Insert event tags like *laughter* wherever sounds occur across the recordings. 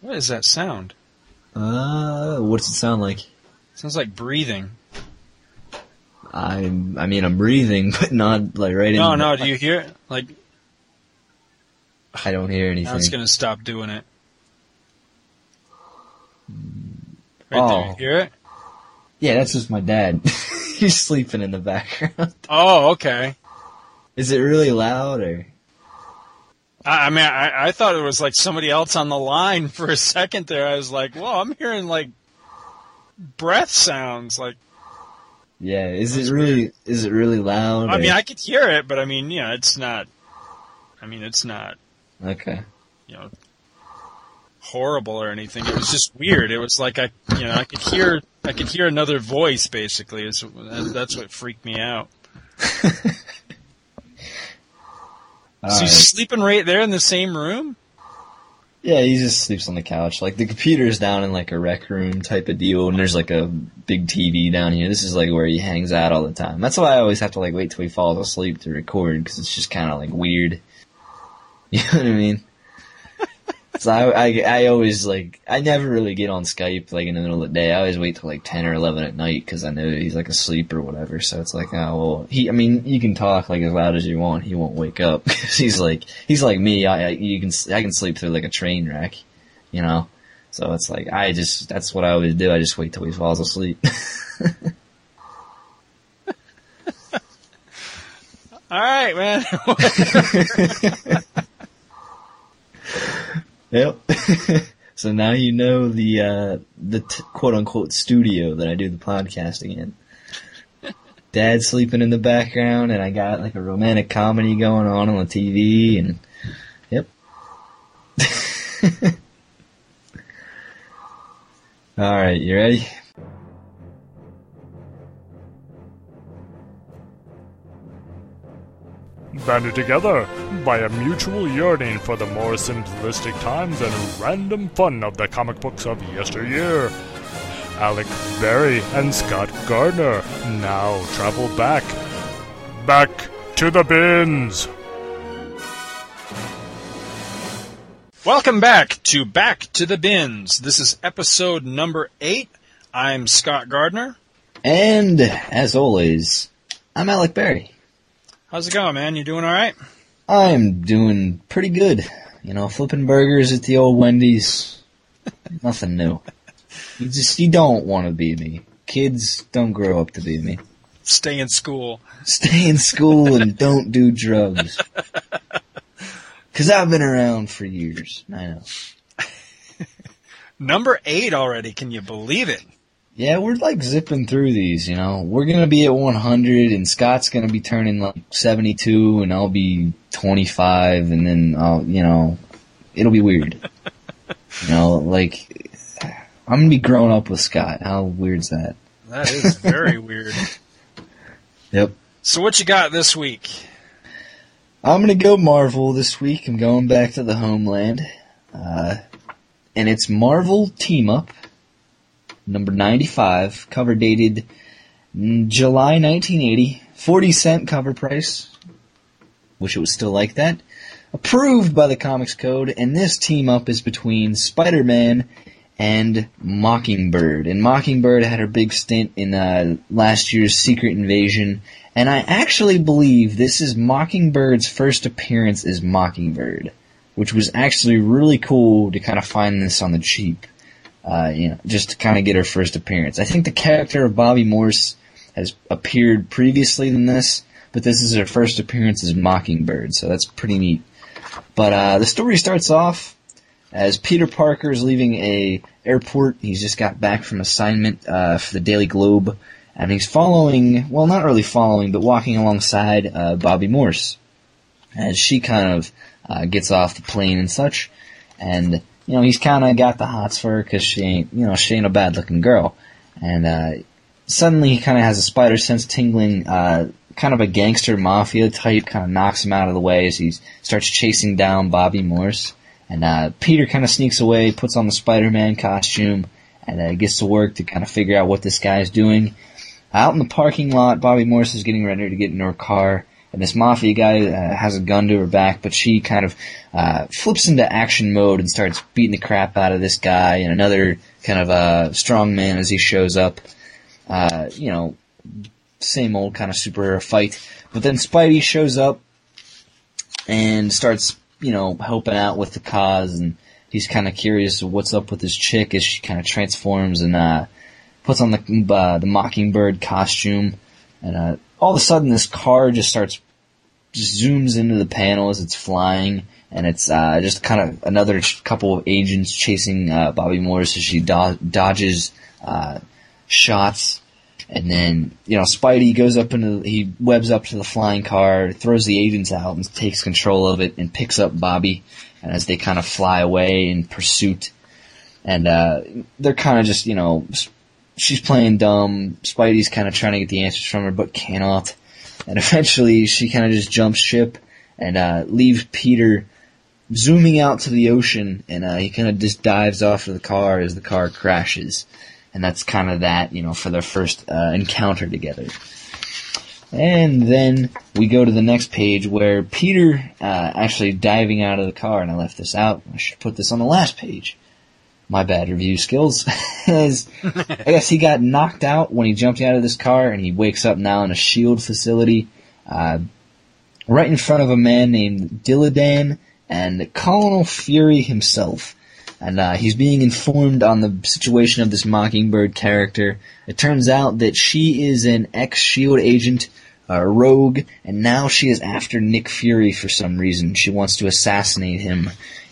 What is that sound? Uh, what does it sound like? sounds like breathing. I'm, I mean, I'm breathing, *laughs* but not like right No, in. no. No. Do you *laughs* hear it? Like I don't hear *sighs* anything. now, it's gonna stop doing it. Right Oh. there. You hear it? Yeah, that's just my dad. *laughs* He's sleeping in the background. Oh, okay. Is it really loud or? I, I mean, I, I thought it was like somebody else on the line for a second there. I was like, "Whoa, I'm hearing like breath sounds." Like, Yeah, is it really? Is it really loud? I or- mean, I could hear it, but I mean, yeah, it's not. I mean, it's not okay. you know horrible or anything. It was just weird. It was like I, you know, I could hear, I could hear another voice. Basically, that's what freaked me out. *laughs* All so he's right. sleeping right there in the same room. Yeah, he just sleeps on the couch. Like the computer's down in like a rec room type of deal, and there's like a big TV down here. This is like where he hangs out all the time. That's why I always have to like wait till he falls asleep to record because it's just kind of like weird. *laughs* You know what I mean? So I, I I always like I never really get on Skype like in the middle of the day. I always wait till like ten or eleven at night because I know he's like asleep or whatever. So it's like oh well he I mean you can talk like as loud as you want. He won't wake up *laughs* 'Cause he's like he's like me. I, I you can I can sleep through like a train wreck, you know. So it's like I just that's what I always do. I just wait till he falls asleep. *laughs* All right, man. *laughs* Yep. *laughs* so now you know the uh, the t- quote unquote studio that I do the podcasting in. *laughs* Dad's sleeping in the background, and I got like a romantic comedy going on on the TV, and yep. *laughs* All right, you ready? Banded together by a mutual yearning for the more simplistic times and random fun of the comic books of yesteryear. Alec Berry and Scott Gardner now travel back. Back to the bins! Welcome back to Back to the Bins. This is episode number eight. I'm Scott Gardner. And as always, I'm Alec Berry. How's it going, man? You doing all right? I'm doing pretty good. You know, flipping burgers at the old Wendy's. Nothing new. You just you don't want to be me. Kids don't grow up to be me. Stay in school. Stay in school and *laughs* don't do drugs. Cause I've been around for years. I know. Number eight already. Can you believe it? Yeah, we're like zipping through these, you know. We're gonna be at 100 and Scott's gonna be turning like 72 and I'll be 25 and then I'll, you know, it'll be weird. *laughs* you know, like, I'm gonna be growing up with Scott. How weird's that? That is very *laughs* weird. Yep. So what you got this week? I'm gonna go Marvel this week. I'm going back to the homeland. Uh, and it's Marvel Team Up, number 95, cover dated July 1980, 40 cent cover price. Wish it was still like that. Approved by the Comics Code, and this team up is between Spider-Man and Mockingbird. And Mockingbird had her big stint in uh, last year's Secret Invasion, and I actually believe this is Mockingbird's first appearance as Mockingbird, which was actually really cool to kind of find this on the cheap. Uh, you know, just to kind of get her first appearance. I think the character of Bobbi Morse has appeared previously than this, but this is her first appearance as Mockingbird, so that's pretty neat. But uh, the story starts off as Peter Parker is leaving a airport. He's just got back from assignment uh, for the Daily Globe, and he's following, well, not really following, but walking alongside uh, Bobbi Morse as she kind of uh, gets off the plane and such. And you know, he's kind of got the hots for her because she ain't, you know, she ain't a bad looking girl. And uh, suddenly he kind of has a spider sense tingling. Uh, kind of a gangster mafia type kind of knocks him out of the way as he starts chasing down Bobbi Morse. And uh, Peter kind of sneaks away, puts on the Spider-Man costume, and uh, gets to work to kind of figure out what this guy's doing. Out in the parking lot, Bobbi Morse is getting ready to get into her car, and this mafia guy uh, has a gun to her back, but she kind of uh, flips into action mode and starts beating the crap out of this guy and another kind of uh, strong man as he shows up. Uh, you know, same old kind of superhero fight. But then Spidey shows up and starts, you know, helping out with the cause, and he's kind of curious what's up with this chick as she kind of transforms and uh, puts on the uh, the Mockingbird costume, and uh, all of a sudden this car just starts just zooms into the panel as it's flying, and it's uh, just kind of another couple of agents chasing uh, Bobbi Morris as she do- dodges uh, shots. And then, you know, Spidey goes up into, he webs up to the flying car, throws the agents out and takes control of it and picks up Bobbi. And as they kind of fly away in pursuit, and, uh, they're kind of just, you know, she's playing dumb. Spidey's kind of trying to get the answers from her, but cannot. And *laughs* eventually she kind of just jumps ship and, uh, leaves Peter zooming out to the ocean and, uh, he kind of just dives off of the car as the car crashes and that's kind of that, you know, for their first uh, encounter together. And then we go to the next page where Peter uh, actually diving out of the car, and I left this out. I should put this on the last page. My bad review skills. *laughs* As I guess he got knocked out when he jumped out of this car, and he wakes up now in a shield facility, uh, right in front of a man named Dilladan and Colonel Fury himself and uh, he's being informed on the situation of this Mockingbird character. It turns out that she is an ex-SHIELD agent, a rogue, and now she is after Nick Fury for some reason. She wants to assassinate him,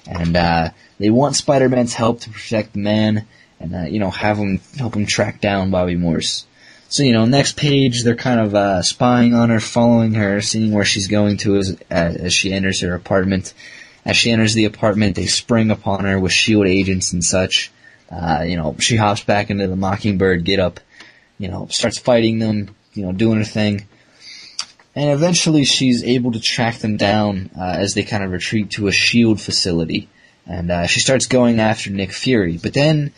and uh, they want Spider-Man's help to protect the man, and uh, you know have him help him track down Bobbi Morse. So you know, next page they're kind of uh, spying on her, following her, seeing where she's going to as, as she enters her apartment. As she enters the apartment, they spring upon her with shield agents and such. Uh, you know, she hops back into the Mockingbird get up, you know, starts fighting them, you know, doing her thing. And eventually she's able to track them down uh, as they kind of retreat to a shield facility. And uh, she starts going after Nick Fury. But then,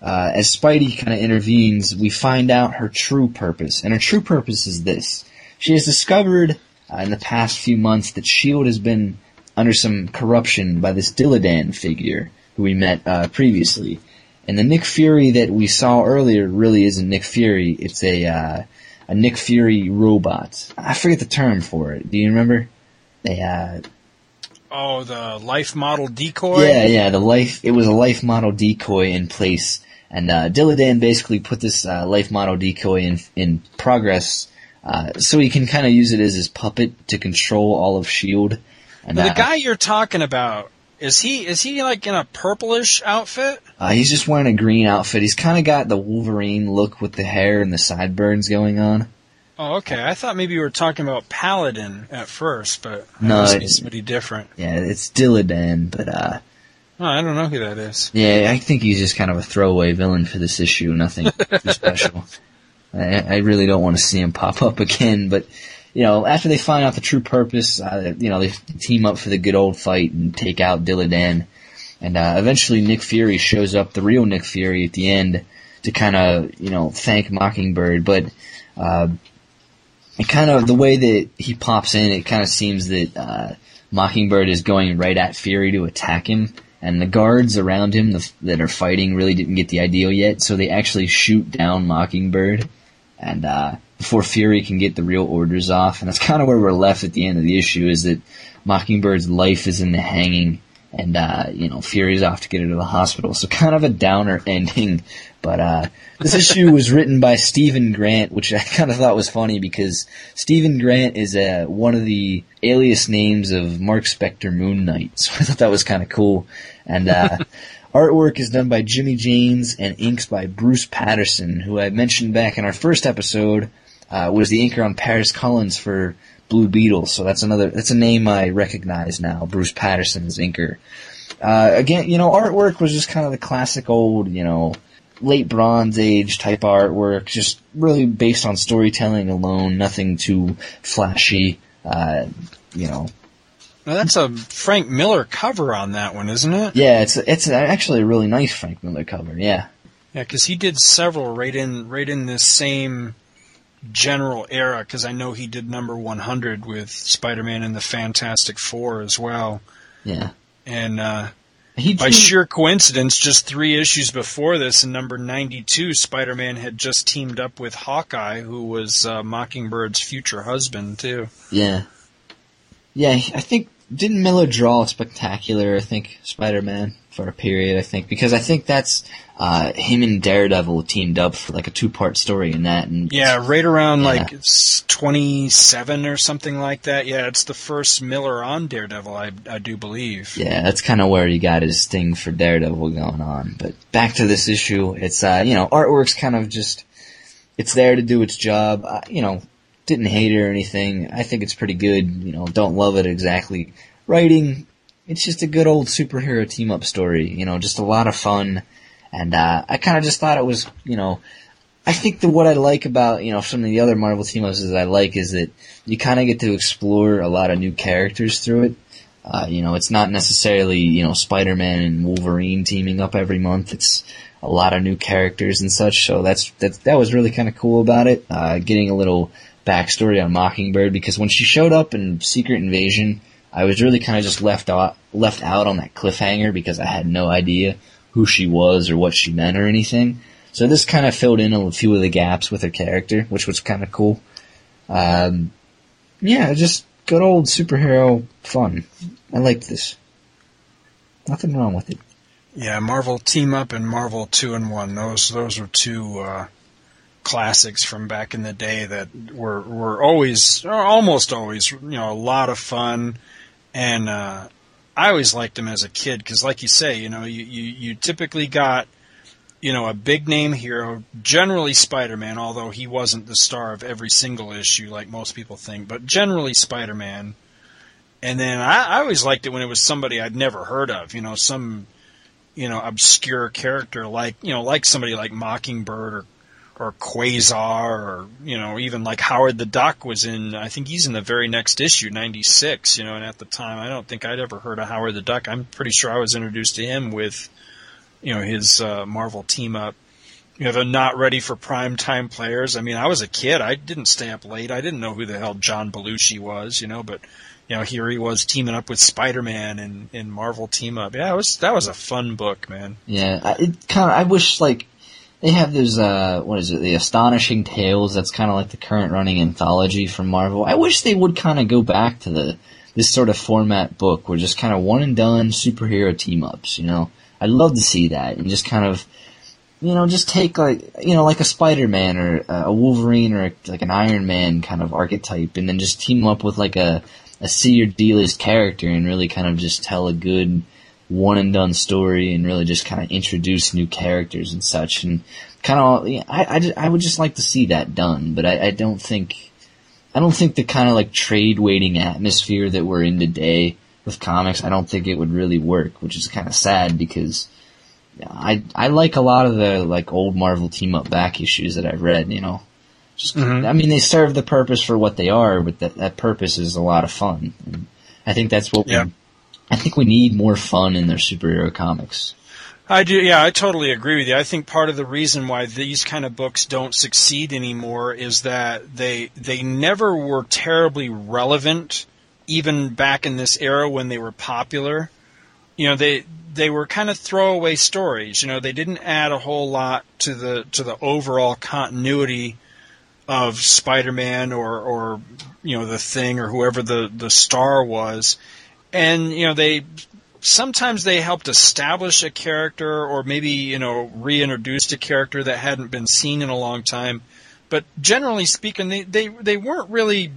uh, as Spidey kind of intervenes, we find out her true purpose. And her true purpose is this. She has discovered uh, in the past few months that S.H.I.E.L.D. has been under some corruption by this Dilladan figure who we met uh, previously. And the Nick Fury that we saw earlier really isn't Nick Fury. It's a uh, a Nick Fury robot. I forget the term for it. Do you remember? They uh, Oh, the life model decoy. yeah, yeah, the life. It was a life model decoy in place, and uh, Dilladan basically put this uh, life model decoy in in progress, uh, so he can kind of use it as his puppet to control all of Shield. And the uh, guy you're talking about is he is he like in a purplish outfit? Uh, he's just wearing a green outfit. He's kind of got the Wolverine look with the hair and the sideburns going on. Oh, okay. I thought maybe you were talking about Paladin at first, but No, it must it- be somebody different. Yeah, it's Dilladan, but uh, Oh, I don't know who that is. yeah, I think he's just kind of a throwaway villain for this issue. Nothing too special. *laughs* I, I really don't want to see him pop up again, but you know, after they find out the true purpose, uh, you know, they team up for the good old fight and take out Dilladan. And uh, eventually, Nick Fury shows up, the real Nick Fury, at the end to kind of, you know, thank Mockingbird. But uh, it kind of the way that he pops in, it kind of seems that uh, Mockingbird is going right at Fury to attack him, and the guards around him the, that are fighting really didn't get the idea yet, so they actually shoot down Mockingbird, and uh, before Fury can get the real orders off, and that's kind of where we're left at the end of the issue is that Mockingbird's life is in the hanging, and uh, you know Fury's off to get her to the hospital, so kind of a downer *laughs* ending. But uh, this issue was written by Steven Grant, which I kind of thought was funny because Steven Grant is uh, one of the alias names of Marc Spector Moon Knight, *laughs* so I thought that was kind of cool. And uh, *laughs* artwork is done by Jimmy Janes and inks by Bruce Patterson, who I mentioned back in our first episode uh, was the inker on Paris Cullins for Blue Beetle. So that's another that's a name I recognize now. Bruce Patterson's inker. Uh, again, you know, artwork was just kind of the classic old, you know, late Bronze Age type artwork, just really based on storytelling alone, nothing too flashy. Uh, you know, Now that's a Frank Miller cover on that one, isn't it? yeah, it's it's actually a really nice Frank Miller cover. Yeah, Yeah, because he did several right in right in this same general era because I know he did number 100 with Spider-Man and the Fantastic Four as well. Yeah. And uh, He by sheer coincidence, just three issues before this, in number 92, Spider-Man had just teamed up with Hawkeye, who was uh, Mockingbird's future husband too. Yeah. Yeah, I think didn't Miller draw a spectacular? I think Spider-Man for a period. I think because I think that's uh, him and Daredevil teamed up for like a two-part story in that. And Yeah, right around Yeah. like 27 or something like that. Yeah, it's the first Miller on Daredevil, I, I do believe. Yeah, that's kind of where he got his thing for Daredevil going on. But back to this issue, it's uh, you know, artwork's kind of just it's there to do its job. I, you know, didn't hate it or anything. I think it's pretty good. You know, don't love it exactly. Writing, it's just a good old superhero team up story. You know, just a lot of fun. And uh, I kind of just thought it was, you know, I think that what I like about you know some of the other Marvel team ups that I like is that you kind of get to explore a lot of new characters through it. Uh, you know, it's not necessarily, you know, Spider-Man and Wolverine teaming up every month. It's a lot of new characters and such. So that's, that, that was really kind of cool about it. Uh, getting a little backstory on Mockingbird because when she showed up in Secret Invasion, I was really kind of just left out, left out on that cliffhanger because I had no idea who she was or what she meant or anything. So this kind of filled in a few of the gaps with her character, which was kind of cool. Um, yeah, just good old superhero fun. I liked this. Nothing wrong with it. Yeah, Marvel Team Up and Marvel Two-in-One. Those those were two uh, classics from back in the day that were were always, almost always, you know, a lot of fun. And uh, I always liked them as a kid because, like you say, you know, you, you you typically got you know a big name hero, generally Spider-Man, although he wasn't the star of every single issue like most people think, but generally Spider-Man. And then I, I always liked it when it was somebody I'd never heard of, you know, some you know, obscure character like, you know, like somebody like Mockingbird or, or Quasar or, you know, even like Howard the Duck was in, I think he's in the very next issue, 96, you know, and at the time I don't think I'd ever heard of Howard the Duck. I'm pretty sure I was introduced to him with, you know, his, uh, Marvel team up. You know, the not ready for prime time players. I mean, I was a kid. I didn't stay up late. I didn't know who the hell John Belushi was, you know, but you know, here he was teaming up with Spider-Man and in Marvel team up. Yeah, it was that was a fun book, man. Yeah, it kind of. I wish like they have those. Uh, what is it? The Astonishing Tales. That's kind of like the current running anthology from Marvel. I wish they would kind of go back to the this sort of format book where just kind of one and done superhero team ups. You know, I'd love to see that and just kind of. You know, just take like you know, like a Spider-Man or a Wolverine or like an Iron Man kind of archetype, and then just team up with like a a C or D list character and really kind of just tell a good one and done story and really just kind of introduce new characters and such and kind of yeah, I, I, I would just like to see that done but I, I don't think I don't think the kind of like trade waiting atmosphere that we're in today with comics I don't think it would really work which is kind of sad because I I like a lot of the like old Marvel team up back issues that I've read you know just, Mhm. I mean, they serve the purpose for what they are, but that, that purpose is a lot of fun. And I think that's what Yeah. we, I think we need more fun in their superhero comics. I do, yeah, I totally agree with you. I think part of the reason why these kind of books don't succeed anymore is that they they never were terribly relevant, even back in this era when they were popular. You know, they they were kind of throwaway stories. You know, they didn't add a whole lot to the to the overall continuity of Spider-Man or or you know the Thing or whoever the the star was, and you know they sometimes they helped establish a character or maybe you know reintroduced a character that hadn't been seen in a long time. But generally speaking they they, they weren't really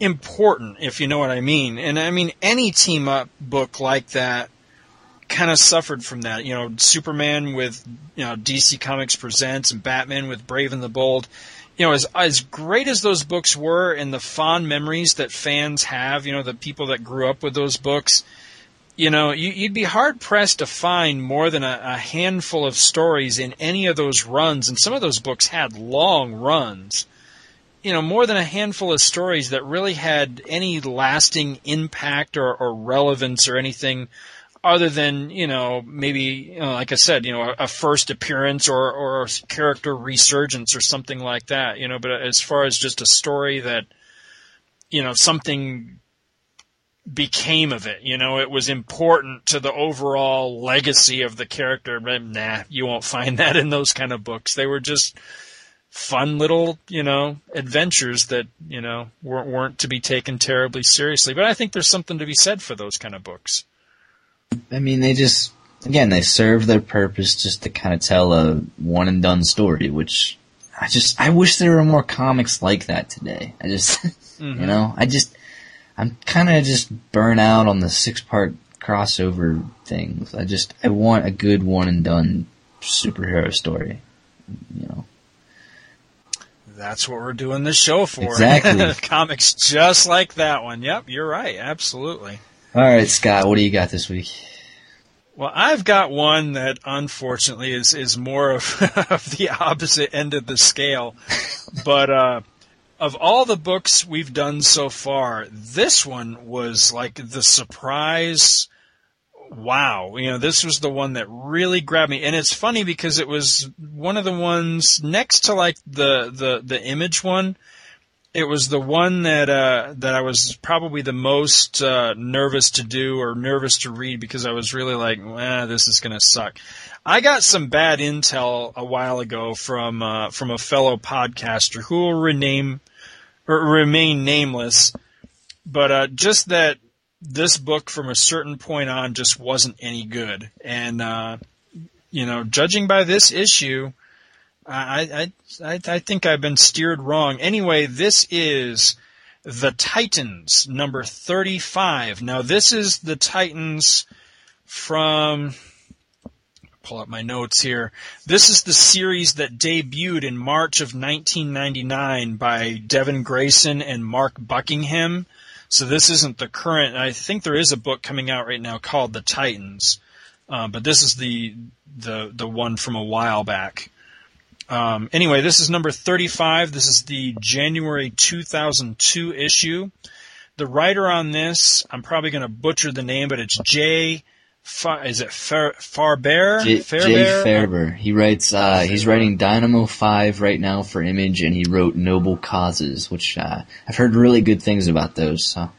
important if you know what i mean. And i mean any team up book like that kind of suffered from that. You know superman with you know dc comics presents and batman with brave and the bold you know, as as great as those books were, and the fond memories that fans have, you know, the people that grew up with those books, you know, you, you'd be hard pressed to find more than a, a handful of stories in any of those runs, and some of those books had long runs. You know, more than a handful of stories that really had any lasting impact or, or relevance or anything other than you know maybe you know, like I said, you know, a, a first appearance or or character resurgence or something like that. You know, but as far as just a story that you know something became of it. You know, it was important to the overall legacy of the character. But nah, you won't find *laughs* that in those kind of books. They were just fun little, you know, adventures that, you know, weren't, weren't to be taken terribly seriously. But I think there's something to be said for those kind of books. I mean, they just, again, they serve their purpose just to kind of tell a one and done story, which I just, I wish there were more comics like that today. I just, *laughs* mm-hmm. you know, I just, I'm kind of just burnt out on the six part crossover things. I just, I want a good one and done superhero story, you know. That's what we're doing this show for. Exactly. *laughs* Comics just like that one. Yep, you're right. Absolutely. All right, Scott, what do you got this week? Well, I've got one that unfortunately is is more of, *laughs* of the opposite end of the scale, but uh, of all the books we've done so far, this one was like the surprise. Wow, you know, this was the one that really grabbed me, and it's funny because it was one of the ones next to like the the the image one. It was the one that uh, that I was probably the most uh, nervous to do or nervous to read because I was really like, eh, this is gonna suck. I got some bad intel a while ago from uh, from a fellow podcaster who will rename or remain nameless, but uh, just that this book from a certain point on just wasn't any good, and uh, you know, judging by this issue, I, I I think I've been steered wrong. Anyway, this is the Titans number thirty-five. Now, this is the Titans from pull up my notes here. This is the series that debuted in March of 1999 by Devin Grayson and Mark Buckingham. So this isn't the current. I think there is a book coming out right now called The Titans, uh, but this is the the the one from a while back. Um, anyway, this is number 35. This is the January 2002 issue. The writer on this, I'm probably going to butcher the name, but it's Jay Far, is it Far, Farber? J, Jay Faerber. He writes. Uh, he's writing Dynamo Five right now for Image, and he wrote Noble Causes, which uh, I've heard really good things about those. So.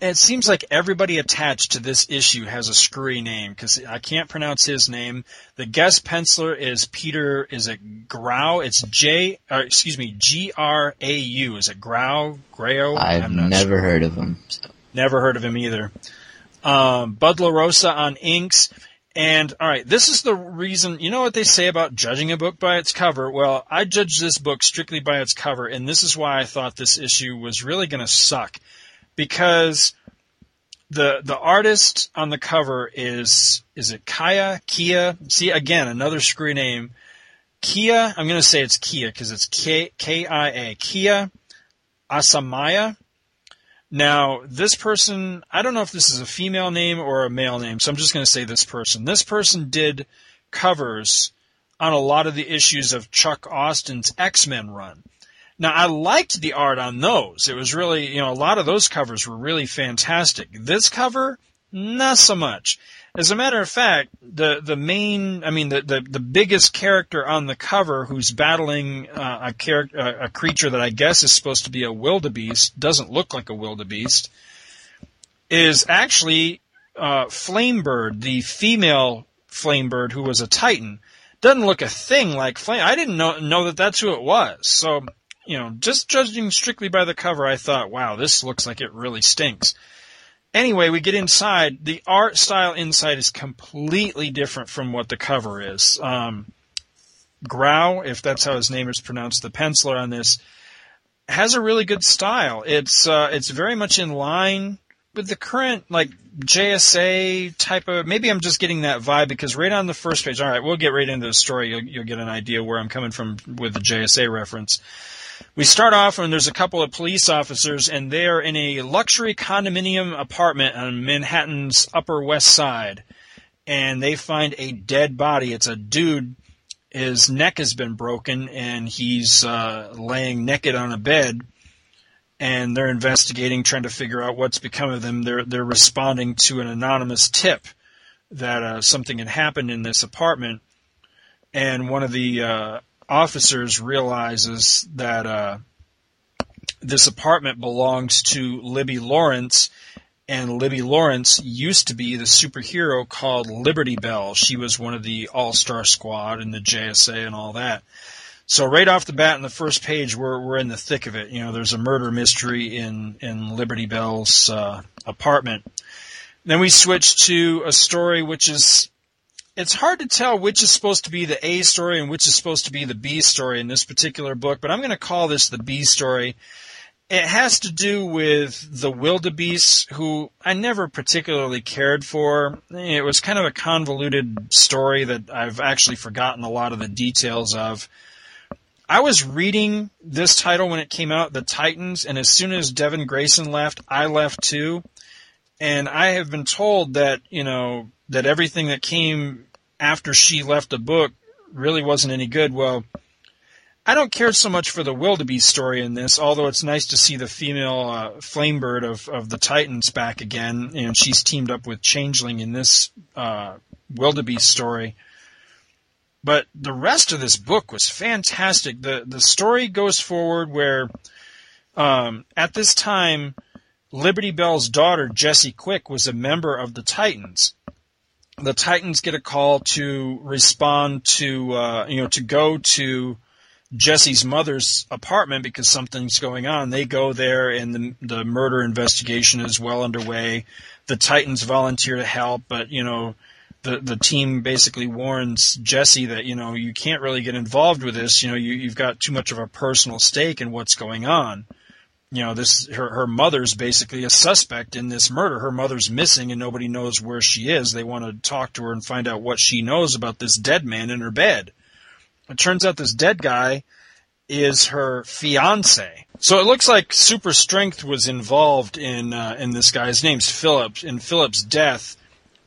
It seems like everybody attached to this issue has a screwy name because I can't pronounce his name. The guest penciler is Peter. Is it Grau? It's J. Or excuse me, G R A U. Is it Grau? Grao? I've never sure. heard of him. So. Never heard of him either um, Bud LaRosa on inks. And all right, this is the reason. You know what they say about judging a book by its cover? Well, I judged this book strictly by its cover, and this is why I thought this issue was really going to suck, because the the artist on the cover is is it Kaya Kia? See again another screw name. Kia. I'm going to say it's Kia because it's K K I A Kia Asamiya. Now, this person, I don't know if this is a female name or a male name, so I'm just going to say this person. This person did covers on a lot of the issues of Chuck Austen's X-Men run. Now, I liked the art on those. It was really, you know, a lot of those covers were really fantastic. This cover, not so much. As a matter of fact, the the main, I mean, the the, the biggest character on the cover who's battling uh, a character, a creature that I guess is supposed to be a wildebeest, doesn't look like a wildebeest, is actually uh, Flamebird, the female Flamebird who was a Titan. Doesn't look a thing like Flame. I didn't know know that that's who it was. So, you know, just judging strictly by the cover, I thought, wow, this looks like it really stinks. Anyway, we get inside. The art style inside is completely different from what the cover is. Um, Grau, if that's how his name is pronounced, the penciler on this has a really good style. It's uh, it's very much in line with the current like JSA type of. Maybe I'm just getting that vibe because right on the first page. All right, we'll get right into the story. You'll, you'll get an idea where I'm coming from with the JSA reference. We start off when there's a couple of police officers and they're in a luxury condominium apartment on Manhattan's Upper West Side. And they find a dead body. It's a dude. His neck has been broken and he's uh, laying naked on a bed. and they're investigating, trying to figure out what's become of them. They're they're responding to an anonymous tip that uh, something had happened in this apartment, and one of the uh, officers realizes that uh, this apartment belongs to Libby Lawrence, and Libby Lawrence used to be the superhero called Liberty Bell. She was one of the All Star Squad and the JSA and all that. So right off the bat, in the first page, we're we're in the thick of it. You know, there's a murder mystery in in Liberty Bell's uh, apartment. Then we switch to a story which is it's hard to tell which is supposed to be the A story and which is supposed to be the B story in this particular book, but I'm going to call this the B story it has to do with the wildebeest, who I never particularly cared for. It was kind of a convoluted story that I've actually forgotten a lot of the details of. I was reading this title when it came out, The Titans, and as soon as Devin Grayson left, I left too. And I have been told that, you know, that everything that came after she left the book really wasn't any good. Well, I don't care so much for the wildebeest story in this, although it's nice to see the female uh, flamebird of, of the Titans back again, and she's teamed up with Changeling in this uh, wildebeest story. But the rest of this book was fantastic. The the story goes forward where um, at this time Liberty Bell's daughter Jesse Quick was a member of the Titans. The Titans get a call to respond to uh, you know to go to Jesse's mother's apartment because something's going on. They go there, and the the murder investigation is well underway. The Titans volunteer to help, but you know, the the team basically warns Jesse that you know you can't really get involved with this. You know, you you've got too much of a personal stake in what's going on. You know, this her her mother's basically a suspect in this murder. Her mother's missing, and nobody knows where she is. They want to talk to her and find out what she knows about this dead man in her bed it turns out this dead guy is her fiance. So it looks like super strength was involved in uh, in this guy's name's Philip in Philip's death,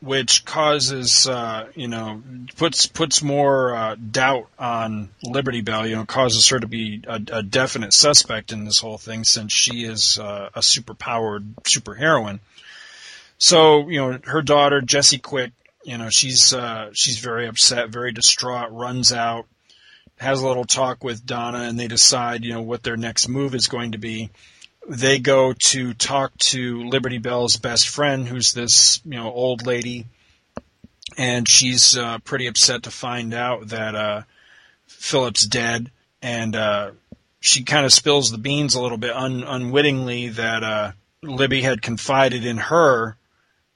which causes uh, you know puts puts more uh, doubt on Liberty Bell. You know, causes her to be a, a definite suspect in this whole thing since she is uh, a super powered super heroine. So you know her daughter Jesse Quick, you know she's uh, she's very upset, very distraught, runs out has a little talk with Donna, and they decide, you know, what their next move is going to be. They go to talk to Liberty Bell's best friend, who's this, you know, old lady, and she's uh, pretty upset to find out that uh, Philip's dead, and uh, she kind of spills the beans a little bit un- unwittingly that uh, Libby had confided in her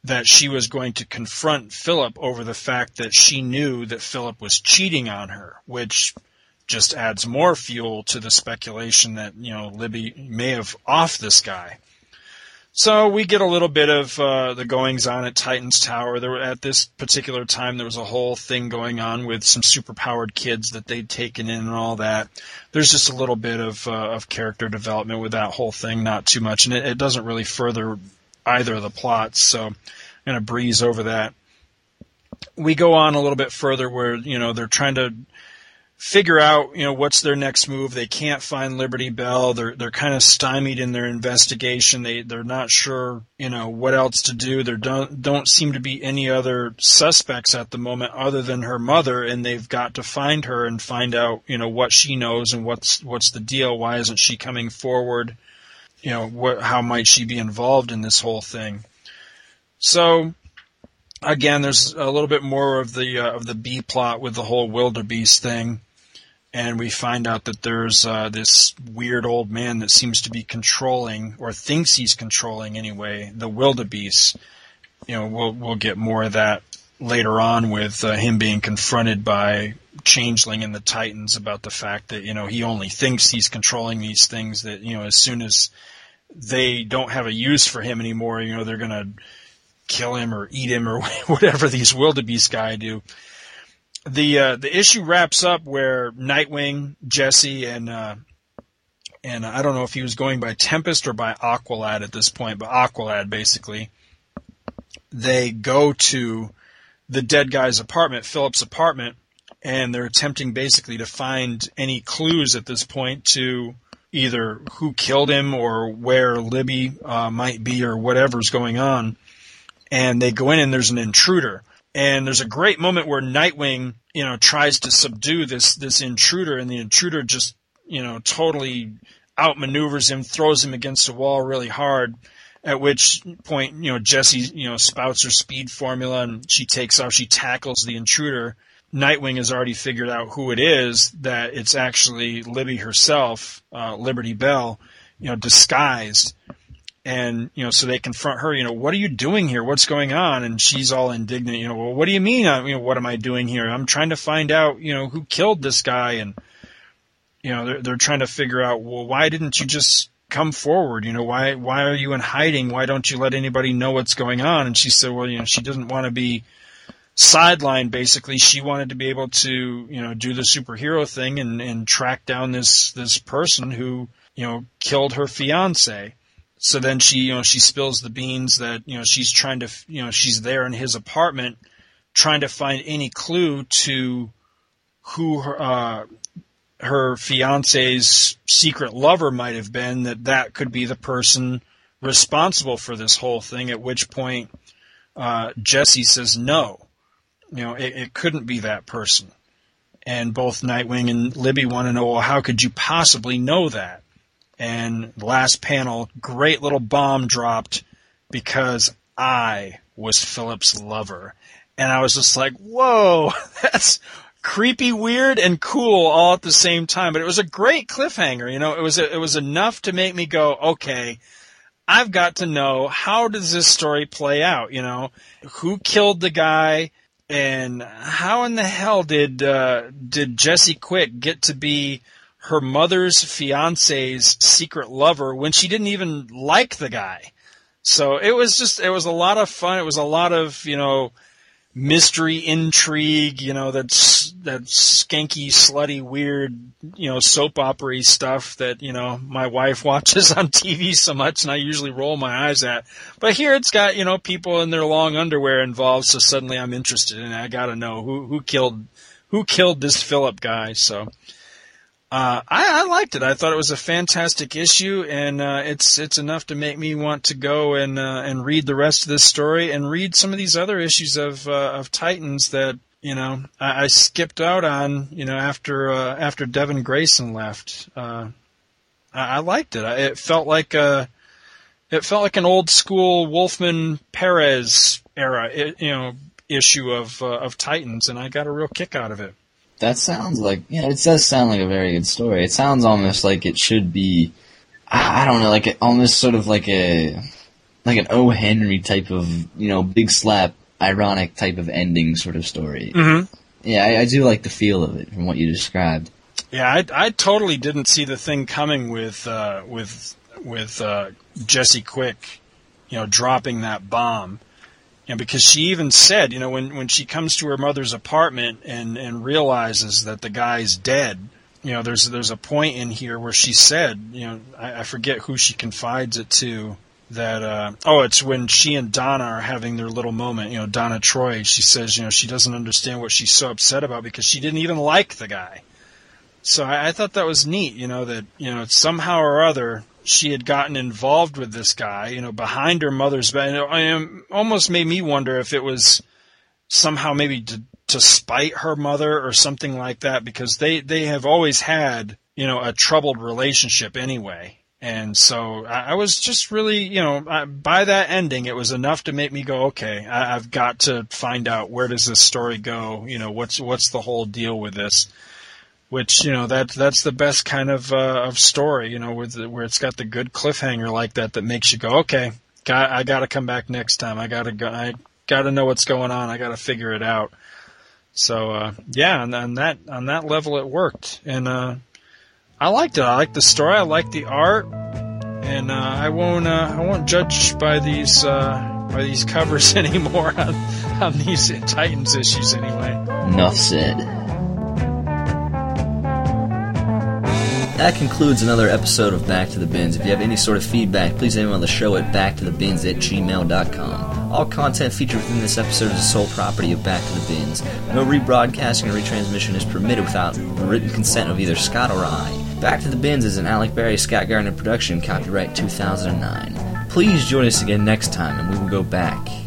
that she was going to confront Philip over the fact that she knew that Philip was cheating on her, which just adds more fuel to the speculation that you know Libby may have off this guy. So we get a little bit of uh, the goings on at Titan's Tower. There at this particular time there was a whole thing going on with some superpowered kids that they'd taken in and all that. There's just a little bit of uh, of character development with that whole thing, not too much, and it, it doesn't really further either of the plots. So I'm gonna breeze over that. We go on a little bit further where you know they're trying to figure out, you know, what's their next move. They can't find Liberty Bell. They're they're kind of stymied in their investigation. They they're not sure, you know, what else to do. There don't don't seem to be any other suspects at the moment other than her mother, and they've got to find her and find out, you know, what she knows and what's what's the deal. Why isn't she coming forward? You know, what how might she be involved in this whole thing? So again, there's a little bit more of the uh, of the B plot with the whole wildebeest thing and we find out that there's uh, this weird old man that seems to be controlling, or thinks he's controlling anyway, the wildebeest. You know, we'll we'll get more of that later on with uh, him being confronted by Changeling and the Titans about the fact that you know he only thinks he's controlling these things. That you know, as soon as they don't have a use for him anymore, you know, they're gonna kill him or eat him or *laughs* whatever these wildebeest guy do the uh, the issue wraps up where Nightwing, Jesse, and uh, and I don't know if he was going by Tempest or by Aqualad at this point, but Aqualad basically. They go to the dead guy's apartment, Philip's apartment, and they're attempting basically to find any clues at this point to either who killed him or where Libby uh, might be or whatever's going on. And they go in and there's an intruder. And there's a great moment where Nightwing, you know, tries to subdue this this intruder, and the intruder just, you know, totally outmaneuvers him, throws him against the wall really hard. At which point, you know, Jesse, you know, spouts her speed formula and she takes off. She tackles the intruder. Nightwing has already figured out who it is. That it's actually Libby herself, uh, Liberty Bell, you know, disguised and you know so they confront her you know what are you doing here? What's going on? And she's all indignant you know well what do you mean? I, you know what am i doing here? I'm trying to find out you know who killed this guy. And you know they're, they're trying to figure out well why didn't you just come forward? You know why why are you in hiding? Why don't you let anybody know what's going on? And she said well you know she doesn't want to be sidelined basically. She wanted to be able to you know do the superhero thing and and track down this this person who you know killed her fiance so then she, you know, she spills the beans that, you know, she's trying to, you know, she's there in his apartment trying to find any clue to who her, uh, her fiance's secret lover might have been, that that could be the person responsible for this whole thing, at which point, uh, Jesse says no. You know, it, it couldn't be that person. And both Nightwing and Libby want to know, well, how could you possibly know that? And last panel, great little bomb dropped because I was Philip's lover. And I was just like, whoa, *laughs* that's creepy, weird, and cool all at the same time. But it was a great cliffhanger. You know, it was, it was enough to make me go, okay, I've got to know how does this story play out? You know, who killed the guy? And how in the hell did uh, did Jesse Quick get to be her mother's fiance's secret lover when she didn't even like the guy. So it was just, it was a lot of fun. It was a lot of, you know, mystery intrigue, you know, that's, that skanky, slutty, weird, you know, soap opera stuff that, you know, my wife *laughs* watches on TV so much and I usually roll my eyes at. But here it's got, you know, people in their long underwear involved. So suddenly I'm interested and I gotta know who, who killed, who killed this Philip guy. So, uh, I, I, liked it. I thought it was a fantastic issue, and uh, it's it's enough to make me want to go and uh, and read the rest of this story and read some of these other issues of uh, of Titans that you know I, I, skipped out on. You know after uh, after Devin Grayson left, uh, I, I, liked it. It felt like a it felt like an old school Wolfman Perez era, you know, issue of of Titans, and I got a real kick out of it that sounds like yeah, it does sound like a very good story. It sounds almost like it should be. I don't know, like a, almost sort of like a like an O. Henry type of you know big slap ironic type of ending sort of story. Mm-hmm. Yeah, I, I, do like the feel of it from what you described. Yeah, I, I totally didn't see the thing coming with uh, with with uh, Jesse Quick, you know, dropping that bomb. And because she even said, you know, when, when she comes to her mother's apartment and, and realizes that the guy's dead, you know, there's there's a point in here where she said, you know, I, I forget who she confides it to, that uh, oh, it's when she and Donna are having their little moment. You know, Donna Troy. She says, you know, she doesn't understand what she's so upset about because she didn't even like the guy. So I, I thought that was neat. You know that you know somehow or other she had gotten involved with this guy, you know, behind her mother's back. It almost made me wonder if it was somehow maybe to, to spite her mother or something like that, because they, they have always had, you know, a troubled relationship anyway. And so I, I was just really, you know, I, by that ending, it was enough to make me go, okay, I, I've got to find out where does this story go? You know, what's, what's the whole deal with this? Which you know that that's the best kind of uh, of story you know where it's got the good cliffhanger like that that makes you go okay got I got to come back next time. I got to go I got to know what's going on. I got to figure it out. So uh, yeah on, on that on that level it worked. And uh, I liked it. I liked the story. I liked the art. And uh, I won't uh, I won't judge by these uh, by these *laughs* covers *laughs* anymore on, on these Titans issues anyway. Enough said. That concludes another episode of Back to the Bins. If you have any sort of feedback, please email the show at backtothe.bins at gmail.com. All content featured within this episode is the sole property of Back to the Bins. No rebroadcasting or retransmission is permitted without written consent of either Scott or I. Back to the Bins is an Alec Berry Scott Gardner production, copyright 2009. Please join us again next time, and we will go back, back